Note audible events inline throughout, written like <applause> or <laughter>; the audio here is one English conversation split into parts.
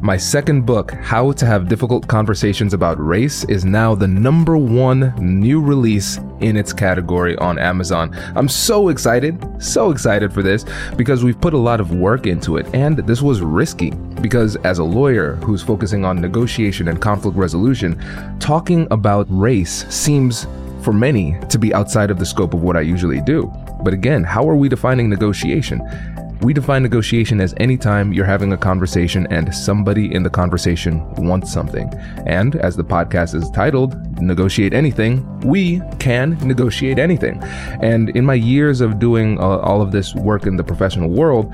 My second book, How to Have Difficult Conversations About Race, is now the number one new release in its category on Amazon. I'm so excited, so excited for this because we've put a lot of work into it, and this was risky because, as a lawyer who's focusing on negotiation and conflict resolution, talking about race seems for many to be outside of the scope of what I usually do. But again, how are we defining negotiation? We define negotiation as any time you're having a conversation and somebody in the conversation wants something. And as the podcast is titled, Negotiate Anything, we can negotiate anything. And in my years of doing uh, all of this work in the professional world,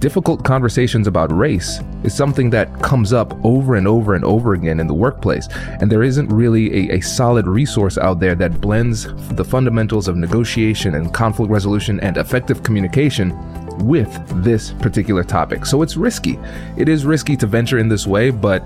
difficult conversations about race is something that comes up over and over and over again in the workplace. And there isn't really a, a, solid resource out there that blends the fundamentals of negotiation and conflict resolution and effective communication with this particular topic. So it's risky. It is risky to venture in this way, but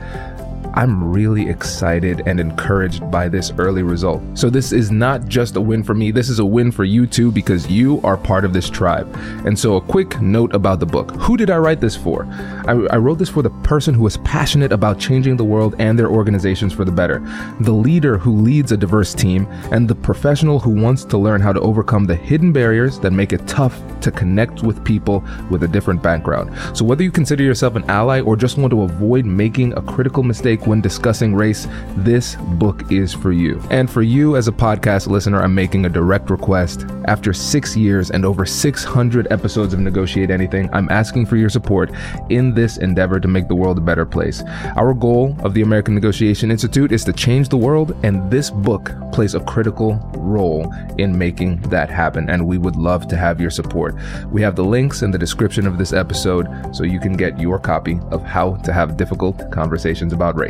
I'm really excited and encouraged by this early result. So, this is not just a win for me, this is a win for you too because you are part of this tribe. And so, a quick note about the book Who did I write this for? I, I wrote this for the person who is passionate about changing the world and their organizations for the better, the leader who leads a diverse team, and the professional who wants to learn how to overcome the hidden barriers that make it tough to connect with people with a different background. So, whether you consider yourself an ally or just want to avoid making a critical mistake, when discussing race, this book is for you. And for you as a podcast listener, I'm making a direct request. After six years and over 600 episodes of Negotiate Anything, I'm asking for your support in this endeavor to make the world a better place. Our goal of the American Negotiation Institute is to change the world, and this book plays a critical role in making that happen. And we would love to have your support. We have the links in the description of this episode so you can get your copy of How to Have Difficult Conversations About Race.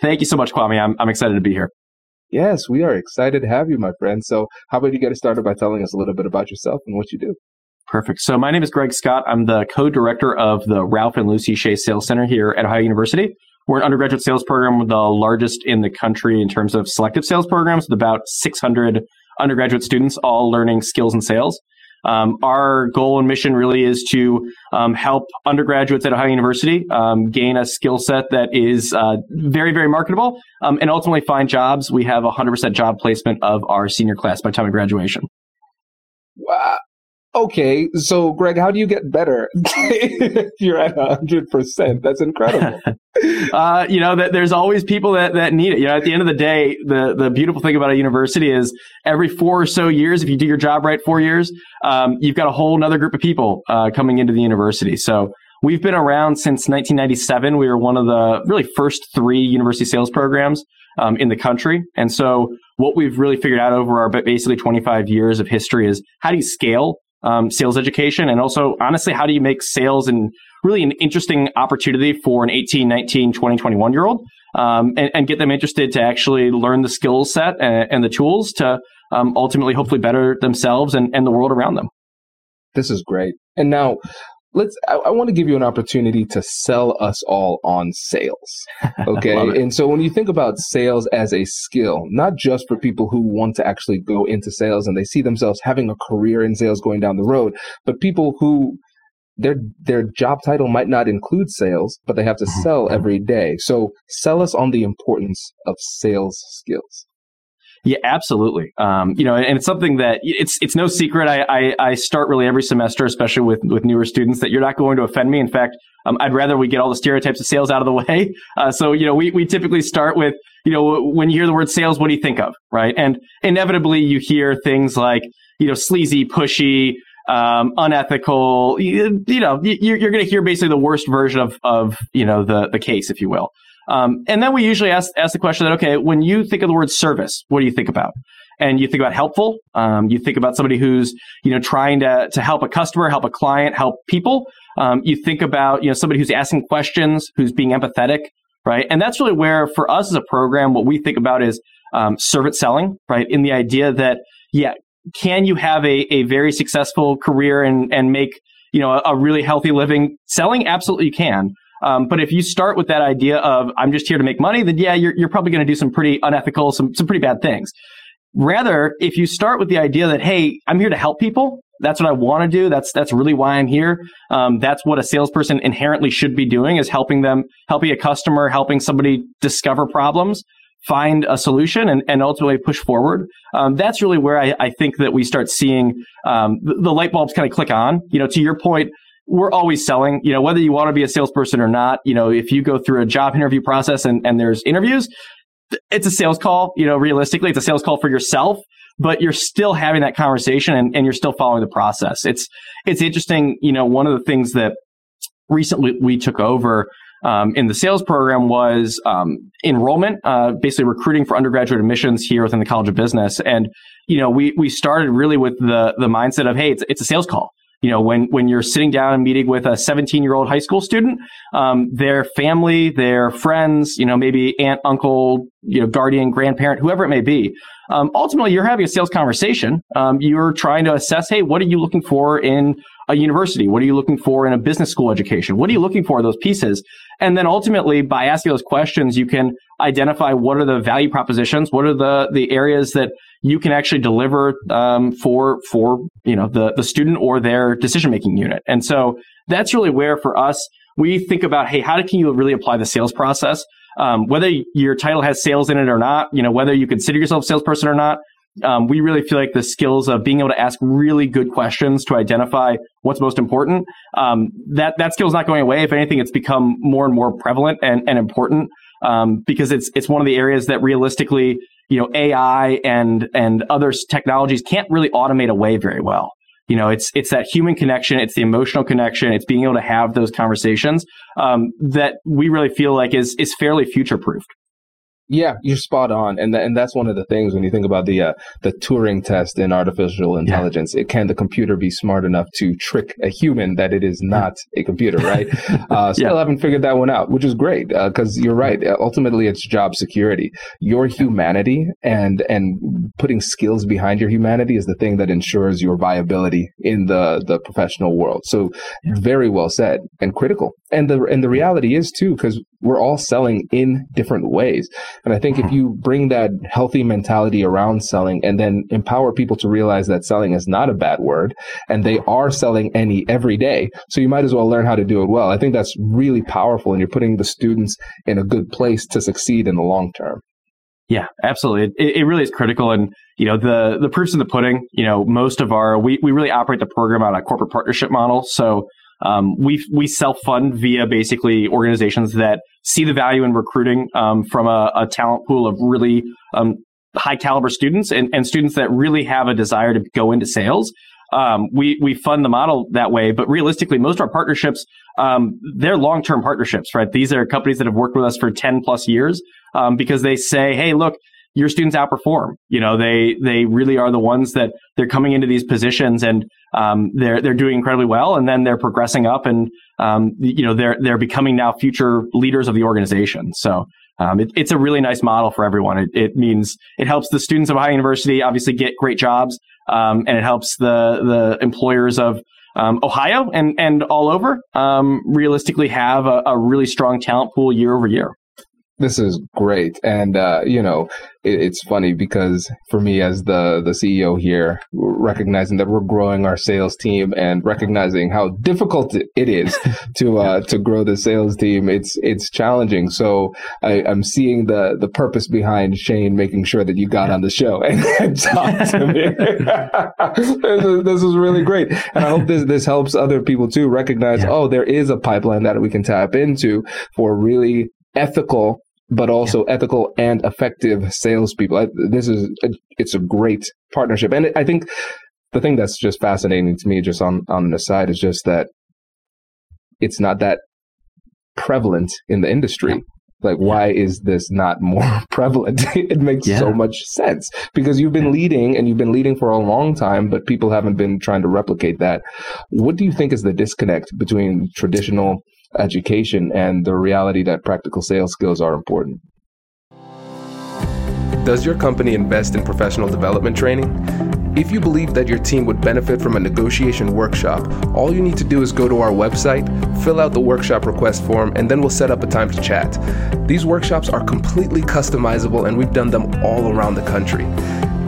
Thank you so much, Kwame. I'm, I'm excited to be here. Yes, we are excited to have you, my friend. So, how about you get us started by telling us a little bit about yourself and what you do? Perfect. So, my name is Greg Scott. I'm the co director of the Ralph and Luci Schey Sales Center here at Ohio University. We're an undergraduate sales program, the largest in the country in terms of selective sales programs, with about 600 undergraduate students all learning skills in sales. Um, our goal and mission really is to um, help undergraduates at Ohio University um, gain a skill set that is uh, very, very marketable um, and ultimately find jobs. We have 100% job placement of our senior class by time of graduation. Wow okay, so Greg, how do you get better? <laughs> You're at hundred percent. That's incredible. <laughs> uh, you know that there's always people that, that need it. You know, at the end of the day, the the beautiful thing about a university is every four or so years, if you do your job right, four years, um, you've got a whole other group of people uh, coming into the university. So. We've been around since 1997. We were one of the really first three university sales programs um, in the country. And so what we've really figured out over our basically 25 years of history is how do you scale um, sales education and also honestly how do you make sales and really an interesting opportunity for an 18 19 20 21 year old um, and, and, get them interested to actually learn the skill set and, and the tools to um, ultimately hopefully better themselves and, and the world around them This is great. And now let's I, I, want to give you an opportunity to sell us all on sales <laughs> okay? And so when you think about sales as a skill not just for people who want to actually go into sales and they see themselves having a career in sales going down the road but people who their their job title might not include sales but they have to mm-hmm. sell every day. So sell us on the importance of sales skills yeah, absolutely. Um, you know, and it's something that it's it's no secret. I, I, I start really every semester, especially with with newer students, that you're not going to offend me. In fact, um, I'd rather we get all the stereotypes of sales out of the <laughs> way. Uh, so you know, we we typically start with you know when you hear the word sales, what do you think of, right? And inevitably, you hear things like you know sleazy, pushy. Um, unethical, you, you know, you're, you're going to hear basically the worst version of, of, you know, the, the case, if you will. Um, and then we usually ask, ask the question that, okay, when you think of the word service, what do you think about? And you think about helpful. Um, you think about somebody who's, you know, trying to, to help a customer, help a client, help people. Um, you think about, you know, somebody who's asking questions, who's being empathetic, right? And that's really where, for us as a program, what we think about is um, servant selling, right? In the idea that, yeah, can you have a, a very successful career and, and make, you know, a, a really healthy living selling? Absolutely you can. Um, but if you start with that idea of I'm just here to make money, then yeah, you're, you're probably going to do some pretty unethical, some some pretty bad things. Rather, if you start with the idea that hey, I'm here to help people, that's what I want to do. That's that's really why I'm here. Um, that's what a salesperson inherently should be doing is helping them, helping a customer, helping somebody discover problems, find a solution, and, and ultimately push forward. Um, that's really where I, I, think that we start seeing um, the, the light bulbs kind of click on. You know, to your point, we're always selling, you know, whether you want to be a salesperson or not, you know, if you go through a job interview process and, and there's interviews, it's a sales call, you know, realistically, it's a sales call for yourself, but you're still having that conversation and, and you're still following the process. It's, it's interesting, you know, one of the things that recently we took over um, in the sales program was um, enrollment, uh, basically recruiting for undergraduate admissions here within the College of Business. And, you know, we, we started really with the, the mindset of, hey, it's, it's a sales call you know, when, when you're sitting down and meeting with a 17 year old high school student, um, their family, their friends, you know, maybe aunt, uncle, you know, guardian, grandparent, whoever it may be. Um, ultimately, you're having a sales conversation. Um, you're trying to assess, hey, what are you looking for in a university? What are you looking for in a business school education? What are you looking for those pieces? And then ultimately, by asking those questions, you can identify what are the value propositions, what are the the areas that you can actually deliver um, for for you know the the student or their decision making unit. And so that's really where for us we think about, hey, how can you really apply the sales process? Um, whether your title has sales in it or not, you know, whether you consider yourself a salesperson or not, um, we really feel like the skills of being able to ask really good questions to identify what's most important um, that that skill is not going away. If anything, it's become more and more prevalent and, and important um, because it's it's one of the areas that realistically, you know, AI and and other technologies can't really automate away very well. You know, it's it's that human connection, it's the emotional connection, it's being able to have those conversations um, that we really feel like is is fairly future proofed. Yeah, you're spot on, and th- and that's one of the things when you think about the uh, the Turing test in artificial intelligence. Yeah. It can the computer be smart enough to trick a human that it is not a computer, right? <laughs> Uh, still yeah. haven't figured that one out, which is great because uh, you're right. Ultimately, it's job security. Your humanity and and putting skills behind your humanity is the thing that ensures your viability in the the professional world. So, very well said and critical. And the and the reality is too because we're all selling in different ways. And I think if you bring that healthy mentality around selling and then empower people to realize that selling is not a bad word and they are selling any every day. So you might as well learn how to do it well. I think that's really powerful and you're putting the students in a good place to succeed in the long term. Yeah, absolutely. It, it really is critical. And, you know, the, the proof's in the pudding, you know, most of our, we, we really operate the program on a corporate partnership model. So um, we we self fund via basically organizations that see the value in recruiting um, from a, a, talent pool of really um, high caliber students and, and students that really have a desire to go into sales. Um, we we fund the model that way, but realistically, most of our partnerships um, they're long term partnerships, right? These are companies that have worked with us for ten plus years um, because they say, hey, look, your students outperform. You know, they they really are the ones that they're coming into these positions and um, they're they're doing incredibly well, and then they're progressing up, and um, you know they're they're becoming now future leaders of the organization. So. Um, it, it's a really nice model for everyone. It, it, means it helps the students of Ohio University obviously get great jobs, um, and it helps the the employers of um, Ohio and and all over um, realistically have a, a really strong talent pool year over year. This is great, and uh, you know, it, it's funny because for me as the the CEO here, recognizing that we're growing our sales team and recognizing how difficult it is <laughs> to uh, to grow the sales team, it's it's challenging. So I, am seeing the the purpose behind Shane making sure that you got on the show and, and talked to <laughs> me. this, is, this is really great, and I hope this this helps other people too recognize. Yeah. Oh, there is a pipeline that we can tap into for really ethical but also yeah. ethical and effective salespeople. This is a, it's a great partnership, and I think the thing that's just fascinating to me, just on on the side, is just that it's not that prevalent in the industry. Yeah. Like, yeah. why is this not <laughs> more prevalent? <laughs> it makes so much sense because you've been leading and you've been leading for a long time, but people haven't been trying to replicate that. What do you think is the disconnect between traditional education and the reality that practical sales skills are important. Does your company invest in professional development training? If you believe that your team would benefit from a negotiation workshop, all you need to do is go to our website, fill out the workshop request form, and then we'll set up a time to chat. These workshops are completely customizable and we've done them all around the country.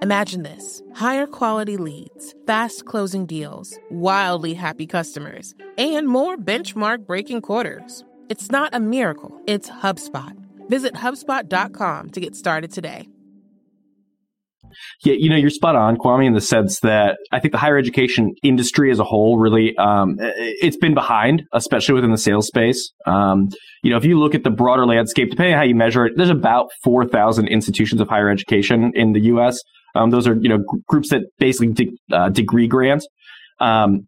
Imagine this higher quality leads, fast closing deals, wildly happy customers, and more benchmark breaking quarters. It's not a miracle, it's HubSpot. Visit HubSpot.com to get started today. Yeah, you know, you're spot on, Kwame, in the sense that I think the higher education industry as a whole really, um, it's been behind, especially within the sales space. Um, you know, if you look at the broader landscape, depending on how you measure it, there's about 4,000 institutions of higher education in the U.S. Um, those are you know groups that basically de- uh, degree grants. Um,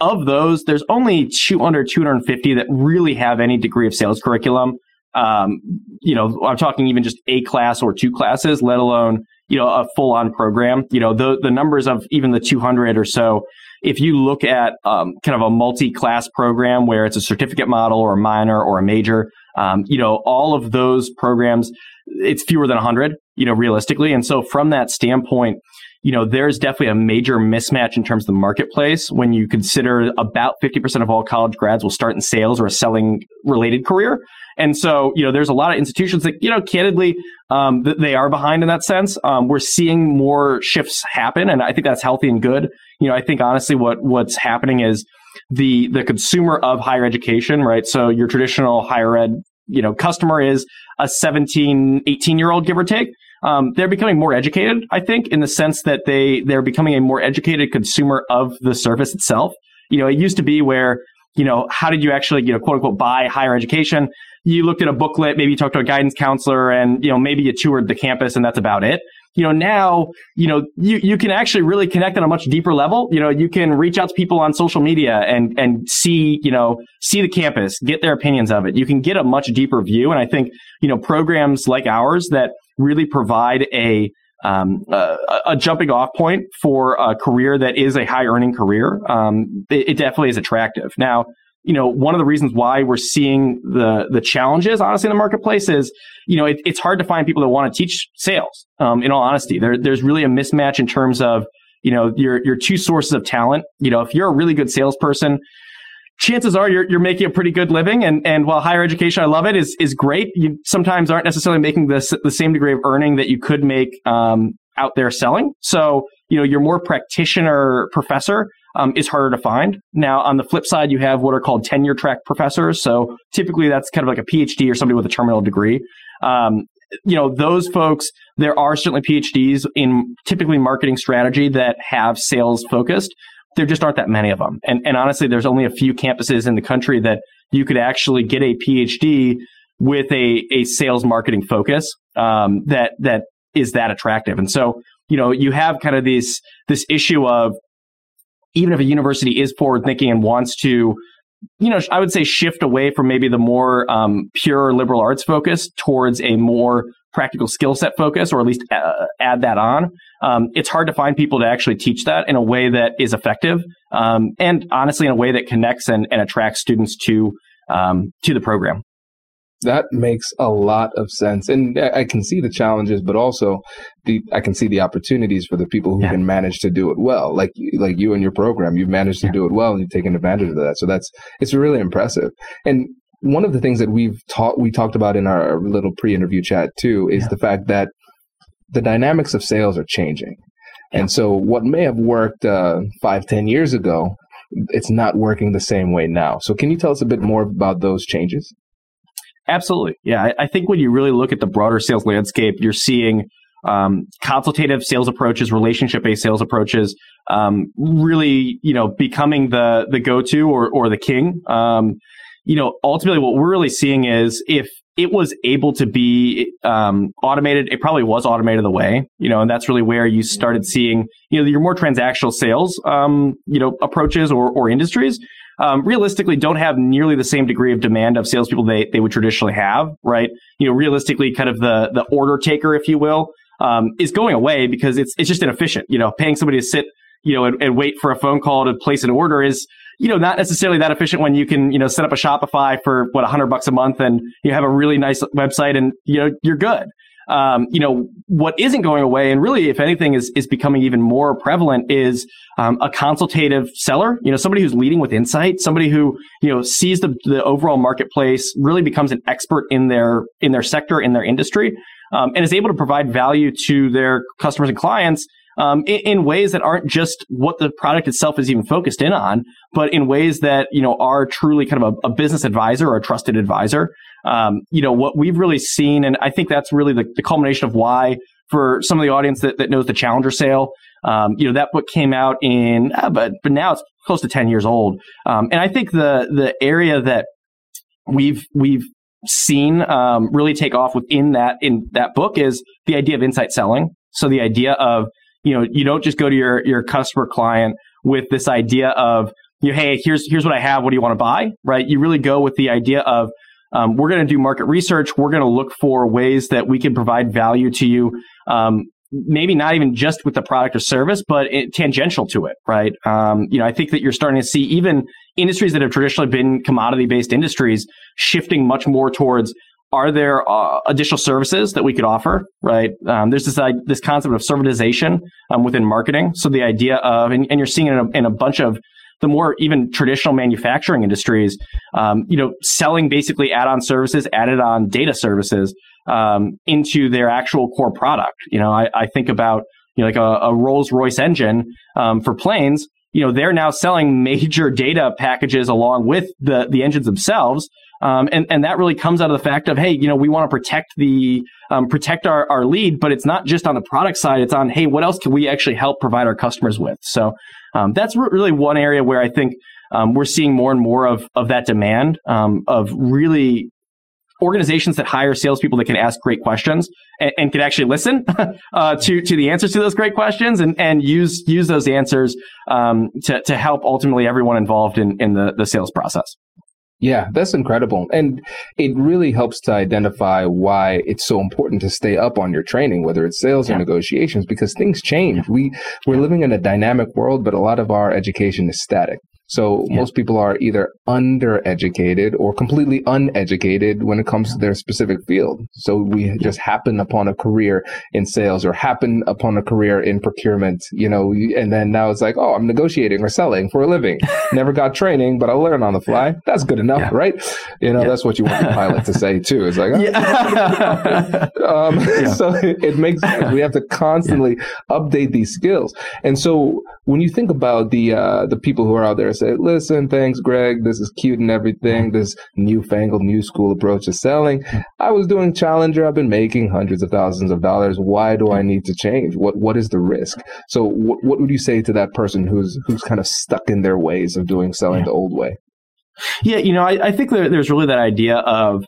of those, there's only 200, 250 that really have any degree of sales curriculum. Um, you know, I'm talking even just a class or two classes, let alone you know a full on program. You know, the the numbers of even the 200 or so. If you look at um, kind of a multi class program where it's a certificate model or a minor or a major, um, you know, all of those programs, it's fewer than 100 you know, realistically. And so from that standpoint, you know, there's definitely a major mismatch in terms of the marketplace when you consider about 50% of all college grads will start in sales or a selling related career. And so, you know, there's a lot of institutions that, you know, candidly, um, they are behind in that sense. Um, we're seeing more shifts happen, and I think that's healthy and good. You know, I think honestly, what what's happening is the the consumer of higher education, right? So your traditional higher ed you know customer is a 17 18 year old give or take. Um, they're becoming more educated i think in the sense that they they're becoming a more educated consumer of the service itself. You know it used to be where you know how did you actually you know quote unquote buy higher education you looked at a booklet maybe you talked to a guidance counselor and you know maybe you toured the campus and that's about it you know, now, you know, you, you can actually really connect on a much deeper level. You know, you can reach out to people on social media and, and see, you know, see the campus, get their opinions of it. You can get a much deeper view. And I think, you know, programs like ours that really provide a, um, a, a, jumping off point for a career that is a high earning career, um, it, it, definitely is attractive. Now, you know, one of the reasons why we're seeing the the challenges, honestly, in the marketplace is, you know, it, it's hard to find people that want to teach sales. Um, in all honesty, there, there's really a mismatch in terms of, you know, your, your two sources of talent. You know, if you're a really good salesperson, chances are you're, you're making a pretty good living. And, and while higher education, I love it, is, is great. You sometimes aren't necessarily making the, the same degree of earning that you could make, um, out there selling. So, you know, you're more practitioner professor, um, is harder to find. Now, on the flip side, you have what are called tenure track professors. So typically that's kind of like a PhD or somebody with a terminal degree. Um, you know, those folks, there are certainly PhDs in typically marketing strategy that have sales focused. There just aren't that many of them. And, and honestly, there's only a few campuses in the country that you could actually get a PhD with a, a sales marketing focus um, that that is that attractive. And so, you know, you have kind of this this issue of even if a university is forward thinking and wants to you know, I would say shift away from maybe the more um, pure liberal arts focus towards a more practical skill set focus, or at least uh, add that on. Um, it's hard to find people to actually teach that in a way that is effective, um, and honestly, in a way that connects and, and attracts students to um, to the program. That makes a lot of sense, and I can see the challenges, but also the I can see the opportunities for the people who yeah. can manage to do it well. Like like you and your program, you've managed to yeah. do it well, and you've taken advantage of that. So that's it's really impressive. And one of the things that we've taught we talked about in our little pre-interview chat too is yeah. the fact that the dynamics of sales are changing. And so what may have worked uh, five, ten years ago, it's not working the same way now. So can you tell us a bit more about those changes? Absolutely. Yeah. I, I, think when you really look at the broader sales landscape, you're seeing um, consultative sales approaches, relationship based sales approaches, um, really, you know, becoming the, the go to or, or the king. Um, you know, ultimately what we're really seeing is if it was able to be um, automated, it probably was automated the way, you know, and that's really where you started seeing, you know, your more transactional sales, um, you know, approaches or, or industries um, realistically don't have nearly the same degree of demand of salespeople they, they would traditionally have, right? You know, realistically, kind of the, the order taker, if you will, um, is going away because it's, it's just inefficient. You know, paying somebody to sit, you know, and, and wait for a phone call to place an order is, you know, not necessarily that efficient when you can, you know, set up a Shopify for what, a hundred bucks a month and you have a really nice website and, you know, you're good um, you know, what isn't going away, and really, if anything, is is becoming even more prevalent, is um, a consultative seller. You know, somebody who's leading with insight, somebody who you know sees the the overall marketplace, really becomes an expert in their in their sector, in their industry, um, and is able to provide value to their customers and clients. Um, in, in, ways that aren't just what the product itself is even focused in on, but in ways that you know are truly kind of a, a business advisor or a trusted advisor um, you know, what we've really seen, and I think that's really the, the culmination of why for some of the audience that, that knows the Challenger sale, um, you know, that book came out in, uh, but, but now it's close to 10 years old. Um, and I think the, the area that we've, we've seen, um, really take off within that, in that book is the idea of insight selling. So the idea of, you know, you don't just go to your, your customer client with this idea of, you know, hey, here's, here's what I have. What do you want to buy? Right. You really go with the idea of, um, we're going to do market research. We're going to look for ways that we can provide value to you. Um, maybe not even just with the product or service, but it, tangential to it, right? Um, you know, I think that you're starting to see even industries that have traditionally been commodity based industries shifting much more towards are there uh, additional services that we could offer, right? Um, there's this uh, this concept of servitization um, within marketing. So the idea of, and, and you're seeing it in a, in a bunch of the more even traditional manufacturing industries, um, you know, selling basically add-on services, added on data services um, into their actual core product. You know, I, I think about you know, like a, a Rolls Royce engine um, for planes. You know, they're now selling major <laughs> data packages along with the the engines themselves. Um, and, and that really comes out of the fact of, hey, you know, we want to protect the, um, protect our, our lead, but it's not just on the product side. It's on, hey, what else can we actually help provide our customers with? So, um, that's re- really one area where I think um, we're seeing more and more of of that demand um, of really organizations that hire salespeople that can ask great questions and, and can actually listen <laughs> uh, to to the answers to those great questions and and use use those answers um, to to help ultimately everyone involved in in the the sales process. Yeah, that's incredible. And it really helps to identify why it's so important to stay up on your training, whether it's sales yeah. or negotiations, because things change. We, we're living in a dynamic world, but a lot of our education is static. So yeah. most people are either undereducated or completely uneducated when it comes to their specific field. So we just happen upon a career in sales or happen upon a career in procurement, you know, and then now it's like, oh, I'm negotiating or selling for a living. <laughs> Never got training, but I'll learn on the fly. That's good enough, yeah. right? You know, yeah. that's what you want the pilot to say too. It's like, oh, yeah. <laughs> um, <laughs> so it makes sense. We have to constantly update these skills. And so when you think about the uh, the people who are out there say, listen, thanks, Greg, this is cute and everything, this newfangled new school approach to selling. I was doing Challenger, I've been making hundreds of thousands of dollars. Why do I need to change? What what is the risk? So what what would you say to that person who's who's kind of stuck in their ways of doing selling yeah. the old way? Yeah, you know, I, I think that there's really that idea of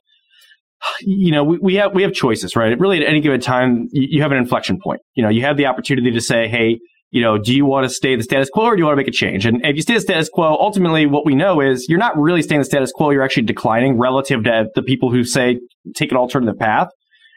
you know, we, we have we have choices, right? Really, at any given time, you, you have an inflection point. You know, you have the opportunity to say, "Hey, you know, do you want to stay the status quo or do you want to make a change? And if you stay the status quo, ultimately what we know is you're not really staying the status quo. You're actually declining relative to the people who say take an alternative path.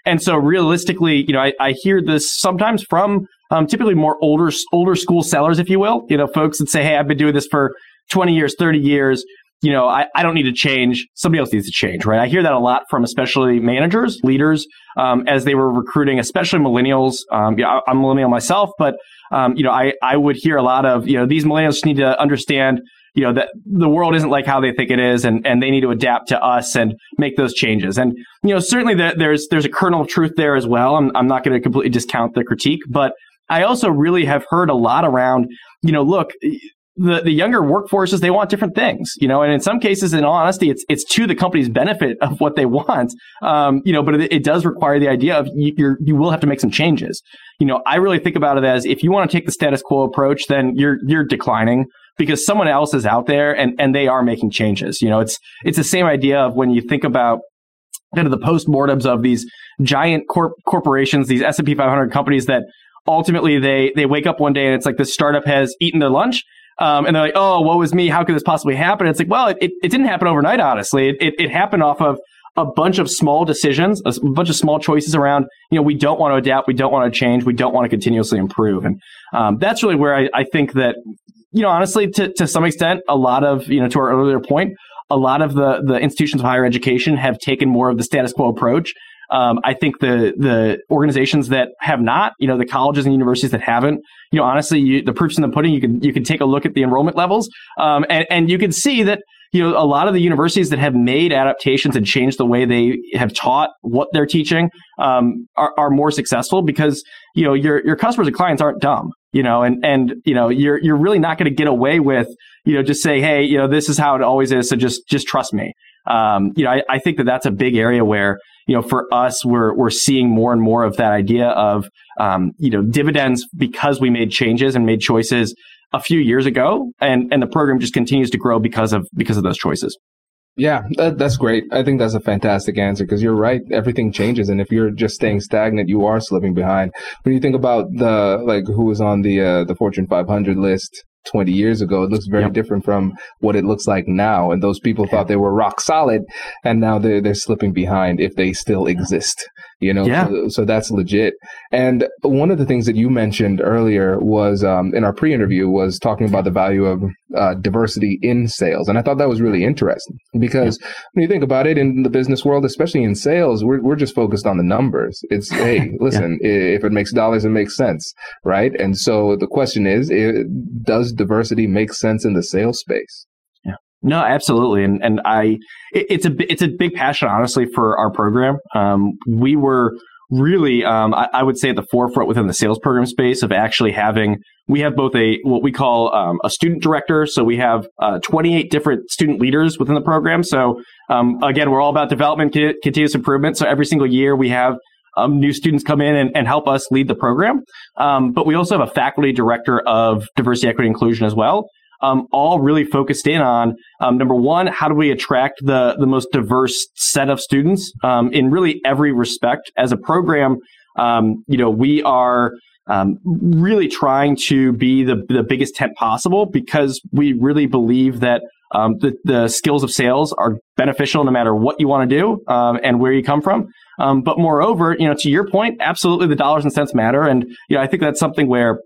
And so realistically, you know, I, I hear this sometimes from um, typically more older, older school sellers, if you will, you know, folks that say, Hey, I've been doing this for 20 years, 30 years. You know, I, I don't need to change. Somebody else needs to change, right? I hear that a lot from especially managers, leaders, um, as they were recruiting, especially millennials. Um, yeah, I'm millennial myself, but um, you know, I, I would hear a lot of, you know, these millennials need to understand, you know, that the world isn't like how they think it is and, and they need to adapt to us and make those changes. And, you know, certainly the, there's, there's a kernel of truth there as well. I'm, I'm not going to completely discount the critique, but I also really have heard a lot around, you know, look, the, the younger workforces, they want different things, you know, and in some cases, in all honesty, it's, it's to the company's benefit of what they want. Um, you know, but it, it, does require the idea of you, you're, you will have to make some changes. You know, I really think about it as if you want to take the status quo approach, then you're, you're declining because someone else is out there and, and they are making changes. You know, it's, it's the same idea of when you think about kind of the postmortems of these giant corp- corporations, these S&P 500 companies that ultimately they, they wake up one day and it's like the startup has eaten their lunch um, and they're like, oh, what was me? How could this possibly happen? It's like, well, it, it didn't happen overnight, honestly. It, it, it happened off of a bunch of small decisions, a bunch of small choices around, you know, we don't want to adapt, we don't want to change, we don't want to continuously improve. And um, that's really where I, I think that, you know, honestly, to, to some extent, a lot of, you know, to our earlier point, a lot of the, the institutions of higher education have taken more of the status quo approach um, I think the the organizations that have not, you know, the colleges and universities that haven't, you know, honestly, you, the proof's in the pudding. You can you can take a look at the enrollment levels, um, and and you can see that you know a lot of the universities that have made adaptations and changed the way they have taught what they're teaching um, are, are more successful because you know your your customers and clients aren't dumb you know and and you know you're you're really not going to get away with you know just say hey you know this is how it always is so just just trust me um, you know I, I think that that's a big area where you know, for us, we're we're seeing more and more of that idea of um, you know dividends because we made changes and made choices a few years ago, and and the program just continues to grow because of because of those choices. Yeah, that, that's great. I think that's a fantastic answer because you're right. Everything changes, and if you're just staying stagnant, you are slipping behind. When you think about the like who was on the uh, the Fortune 500 list 20 years ago. It looks very yep. different from what it looks like now. And those people thought they were rock solid and now they're, they're slipping behind if they still exist, you know? Yeah. So, so that's legit. And one of the things that you mentioned earlier was, um, in our pre-interview was talking about the value of, uh, diversity in sales. And I thought that was really interesting because yeah. when you think about it in the business world, especially in sales, we're, we're just focused on the numbers. It's, <laughs> hey, listen, yeah. if it makes dollars, it makes sense. Right. And so the question is, it, does diversity make sense in the sales space. No, absolutely, and and I, it, it's a it's a big passion, honestly, for our program. Um, we were really, um, I, I, would say, at the forefront within the sales program space of actually having. We have both a what we call um, a student director, so we have uh, 28 different student leaders within the program. So um, again, we're all about development, continuous improvement. So every single year we have um, new students come in and, and, help us lead the program. Um, but we also have a faculty director of diversity, equity, inclusion as well. Um, all really focused in on um, number one, how do we attract the the most diverse set of students um, in really every respect? As a program, um, you know, we are um, really trying to be the, the biggest tent possible because we really believe that um, the, the skills of sales are beneficial no matter what you want to do and where you come from. But moreover, you know, to your point, absolutely the dollars and cents matter. And, you know, I think that's something where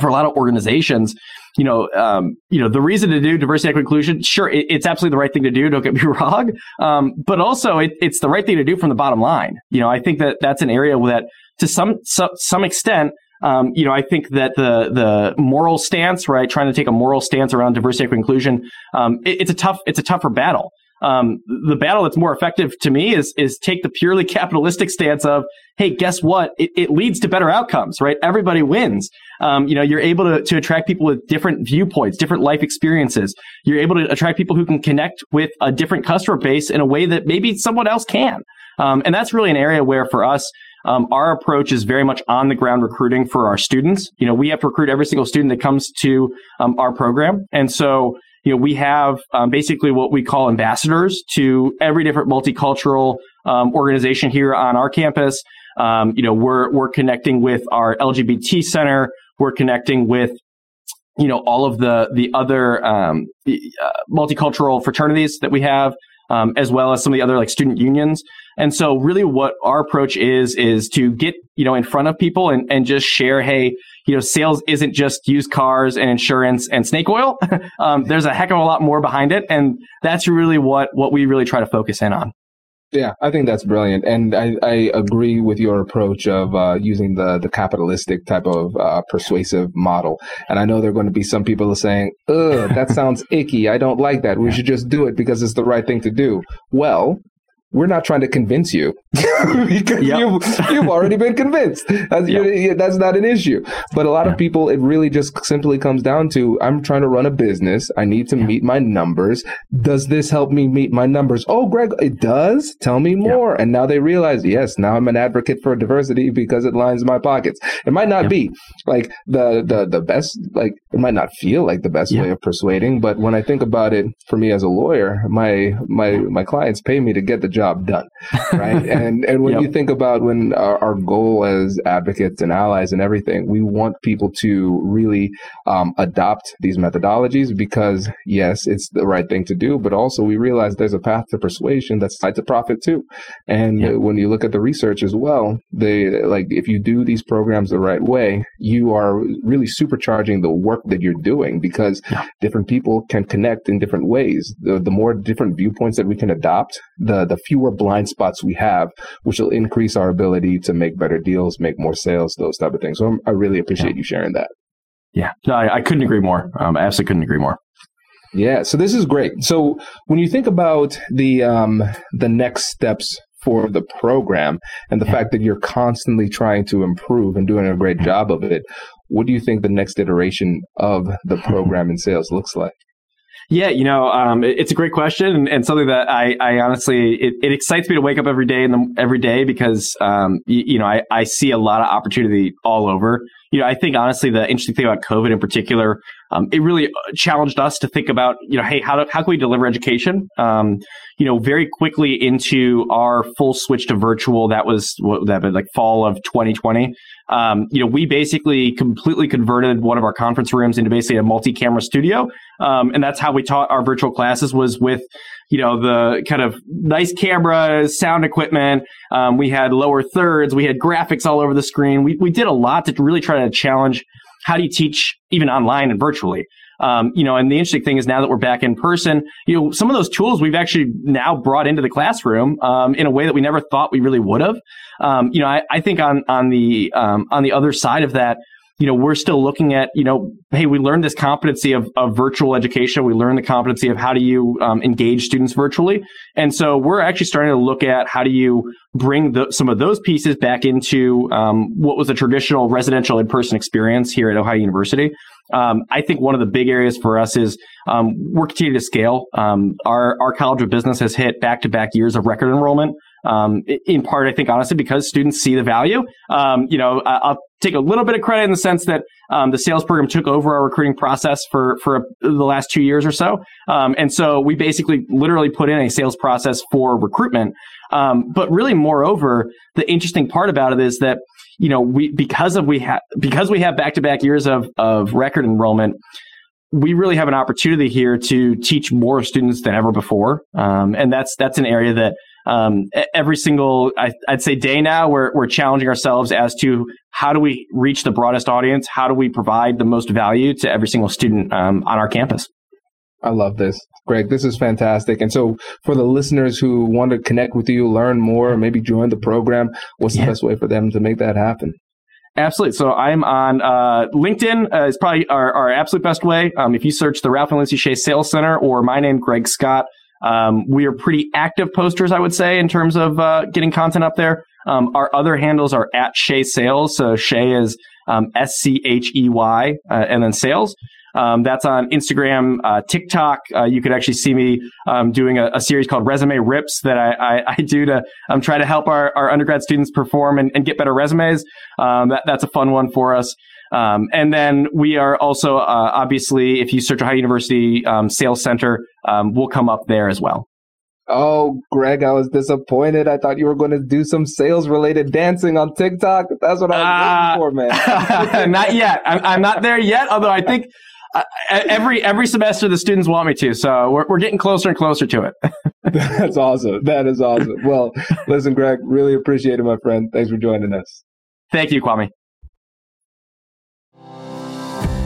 for a lot of organizations, you know, um, you know, the reason to do diversity, equity, inclusion, sure, it, it's absolutely the right thing to do. Don't get me <laughs> wrong, um, but also it, it's the right thing to do from the bottom line. You know, I think that that's an area that, to some some, some extent, um, you know, I think that the the moral stance, right, trying to take a moral stance around diversity, equity, inclusion, um, it, it's a tough it's a tougher battle. Um, the battle that's more effective to me is is take the purely <laughs> capitalistic stance of, hey, guess what? It, it leads to better outcomes, right? Everybody wins. Um, you know, you're able to, to attract people with different viewpoints, different life experiences. You're able to attract people who can connect with a different customer base in a way that maybe someone else can. Um, and that's really an area where for us, um, our approach is very much on the ground recruiting for our students. You know, we have to recruit every single student that comes to um, our program. And so, you know, we have um, basically what we call ambassadors to every different multicultural um, organization here on our campus. Um, you know, we're we're connecting with our LGBT center. We're connecting with you know all of the the other um, uh, multicultural fraternities that we have, um, as well as some of the other like student unions. And so, really, what our approach is is to get you know in front of people and and just share, hey, you know, sales isn't just used cars and insurance and snake oil. <laughs> um, there's a heck of a lot more behind it, and that's really what what we really try to focus in on. Yeah, I think that's brilliant, and I, I agree with your approach of uh, using the the capitalistic type of uh, persuasive model. And I know there are going to be some people saying, "Ugh, that <laughs> sounds icky. I don't like that. We should just do it because it's the right thing to do." Well, we're not trying to convince you <laughs> because yep. you've, you've already been convinced. That's, yep. that's not an issue. But a lot yeah. of people, it really just simply comes down to I'm trying to run a business. I need to yeah. meet my numbers. Does this help me meet my numbers? Oh, Greg, it does. Tell me more. And now they realize, yes, now I'm an advocate for diversity because it lines my pockets. It might not be like the, the, the best, like it might not feel like the best way of persuading. But when I think about it for me as a lawyer, my, my, my clients pay me to get the job job done, right? <laughs> and and when yep. you think about when our, our, goal as advocates and allies and everything, we want people to really um, adopt these methodologies because yes, it's the right thing to do, but also we realize there's a path to persuasion that's tied to profit too. And yep. when you look at the research as well, they like if you do these programs the right way, you are really supercharging the work that you're doing because yep. different people can connect in different ways. The, the more different viewpoints that we can adopt, the the fewer blind spots we have, which will increase our ability to make better deals, make more sales, those type of things. So I really appreciate yeah. you sharing that. Yeah, no, I, I couldn't agree more. Um, I absolutely couldn't agree more. Yeah, so this is great. So when you think about the um, the next steps for the program and the yeah. fact that you're constantly trying to improve and doing a great job of it, what do you think the next iteration of the program in sales looks like? Yeah, you know, um, it, it's a great question and, and something that I, I honestly it, it, excites me to wake up every day and every day because um, you, you know I, I see a lot of opportunity all over. You know, I think honestly the interesting thing about COVID in particular, um, it really uh, challenged us to think about you know, hey, how do, how can we deliver education? Um, you know, very quickly into our full switch to virtual. That was what that like fall of 2020 um, you know, we basically completely converted one of our conference rooms into basically a multi-camera studio, um, and that's how we taught our virtual classes was with you know the kind of nice cameras, sound equipment. Um, we had lower thirds, we had graphics all over the screen. We we did a lot to really try to challenge how do you teach even online and virtually. Um, you know, and the interesting thing is now that we're back in person, you know, some of those tools we've actually now brought into the classroom um, in a way that we never thought we really would have. Um, you know, I, I, think on on the um, on the other side of that, you know, we're still looking at, you know, hey, we learned this competency of, of virtual education. We learned the competency of how do you um, engage students virtually. And so we're actually starting to look at how do you bring the, some of those pieces back into um, what was a traditional residential in-person experience here at Ohio University. Um, I think one of the big areas for us is um, we're continuing to scale. Um, our our College of Business has hit back to back years of record enrollment. Um, in part, I think honestly because students see the value. Um, you know, I'll take a little bit of credit in the sense that um, the sales program took over our recruiting process for for a, the last two years or so, and so we basically literally put in a sales process for recruitment. but really, moreover, the interesting part about it is that you know, we because of we have because we have back to back years of of record enrollment, we really have an opportunity here to teach more students than ever before, um, and that's that's an area that um, every single, I, would say, day now, we're, we're challenging ourselves as to how do we reach the broadest audience? How do we provide the most value to every single student um, on our campus? I love this. Greg, this is fantastic. And so for the listeners who want to connect with you, learn more, maybe join the program, what's yeah. the best way for them to make that happen? Absolutely. So I'm on uh, LinkedIn uh, is probably our, our absolute best way. Um, if you search the Ralph and Lindsay Schey Sales Center or my name, Greg Scott, um, we are pretty active posters, I would say, in terms of uh, getting content up there. Um, our other handles are at Schey Sales. So Schey is um, S C H E Y uh, and then sales. Um, that's on Instagram, uh, TikTok. Uh, you could actually see me um, doing a, a, series called Resume Rips that I, I, I do to um, try to help our, our undergrad students perform and, and get better resumes. Um, that, that's a fun one for us. Um, and then we are also, uh, obviously, if you search Ohio University um, Sales Center, we'll come up there as well. Oh, Greg, I was disappointed. I thought you were going to do some sales related dancing on TikTok. That's what I was uh, looking for, man. <laughs> not yet. I'm, I'm, not there yet, although I think uh, every every semester the students want me to, so we're we're getting closer and closer to it. <laughs> That's awesome. That is awesome. Well, listen, Greg, really appreciate it, my friend. Thanks for joining us. Thank you, Kwame.